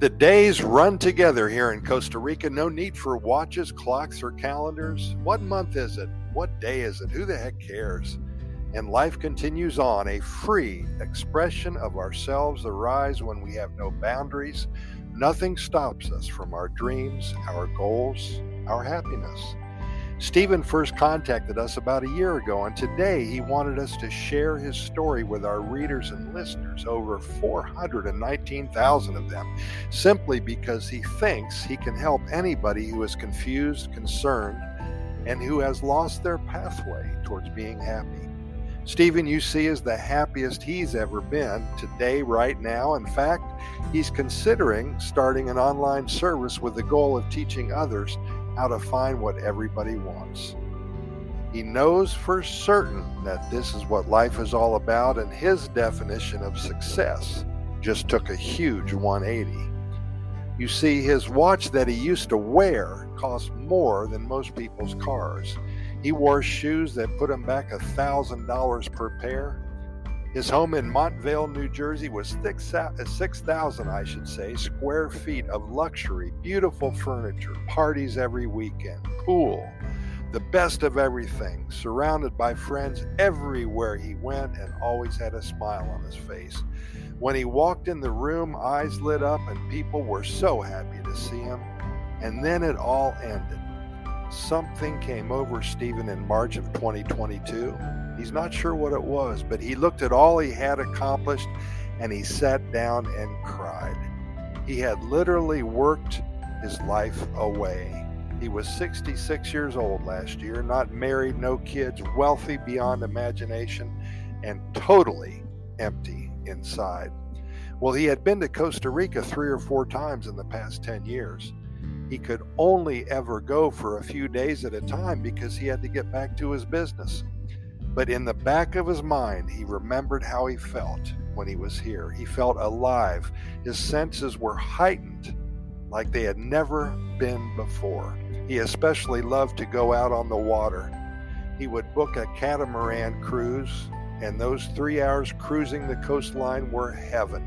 The days run together here in Costa Rica. No need for watches, clocks, or calendars. What month is it? What day is it? Who the heck cares? And life continues on. A free expression of ourselves arise when we have no boundaries. Nothing stops us from our dreams, our goals, our happiness. Stephen first contacted us about a year ago, and today he wanted us to share his story with our readers and listeners, over 419,000 of them, simply because he thinks he can help anybody who is confused, concerned, and who has lost their pathway towards being happy. Stephen, you see, is the happiest he's ever been today, right now. In fact, he's considering starting an online service with the goal of teaching others how to find what everybody wants. He knows for certain that this is what life is all about, and his definition of success just took a huge 180. You see, his watch that he used to wear cost more than most people's cars. He wore shoes that put him back a $1,000 per pair. His home in Montvale, New Jersey was 6,000, uh, I should say, square feet of luxury, beautiful furniture, parties every weekend, pool, the best of everything, surrounded by friends everywhere he went, and always had a smile on his face. When he walked in the room, eyes lit up, and people were so happy to see him. And then it all ended. Something came over Stephen in March of 2022. He's not sure what it was, but he looked at all he had accomplished and he sat down and cried. He had literally worked his life away. He was 66 years old last year, not married, no kids, wealthy beyond imagination, and totally empty inside. Well, he had been to Costa Rica three or four times in the past 10 years he mm. could only ever go for a few days at a time because he had to get back to his business. But in the back of his mind, he remembered how he felt when he was here. He felt alive. His senses were heightened like they had never been before. He especially loved to go out on the water. He would book a catamaran cruise, and those three hours cruising the coastline were heaven.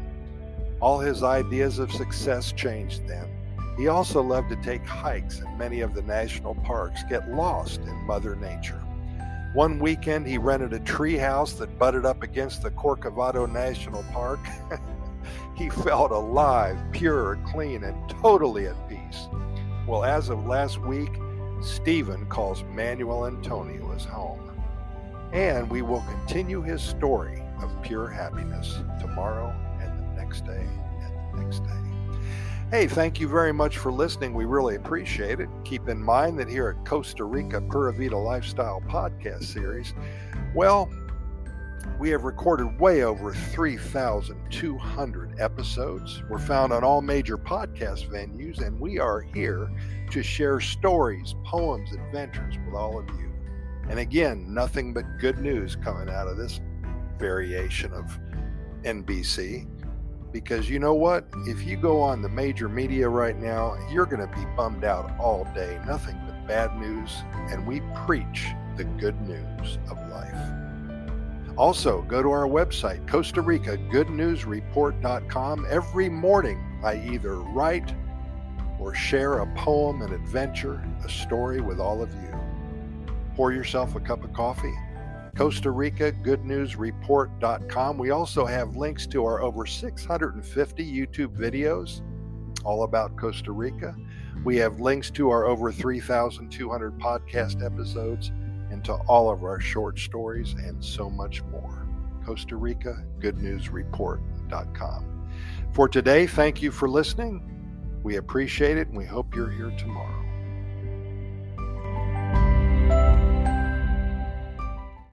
All his ideas of success changed then. He also loved to take hikes in many of the national parks, get lost in Mother Nature. One weekend, he rented a tree house that butted up against the Corcovado National Park. he felt alive, pure, clean, and totally at peace. Well, as of last week, Stephen calls Manuel Antonio his home. And we will continue his story of pure happiness tomorrow and the next day and the next day. Hey, thank you very much for listening. We really appreciate it. Keep in mind that here at Costa Rica Pura Vida Lifestyle Podcast Series, well, we have recorded way over 3,200 episodes. We're found on all major podcast venues, and we are here to share stories, poems, adventures with all of you. And again, nothing but good news coming out of this variation of NBC because you know what? If you go on the major media right now, you're going to be bummed out all day. Nothing but bad news, and we preach the good news of life. Also, go to our website, Costa Rica Every morning, I either write or share a poem, an adventure, a story with all of you. Pour yourself a cup of coffee Costa Rica Good News Report.com. We also have links to our over 650 YouTube videos all about Costa Rica. We have links to our over 3,200 podcast episodes and to all of our short stories and so much more. Costa Rica Good News Report.com. For today, thank you for listening. We appreciate it and we hope you're here tomorrow.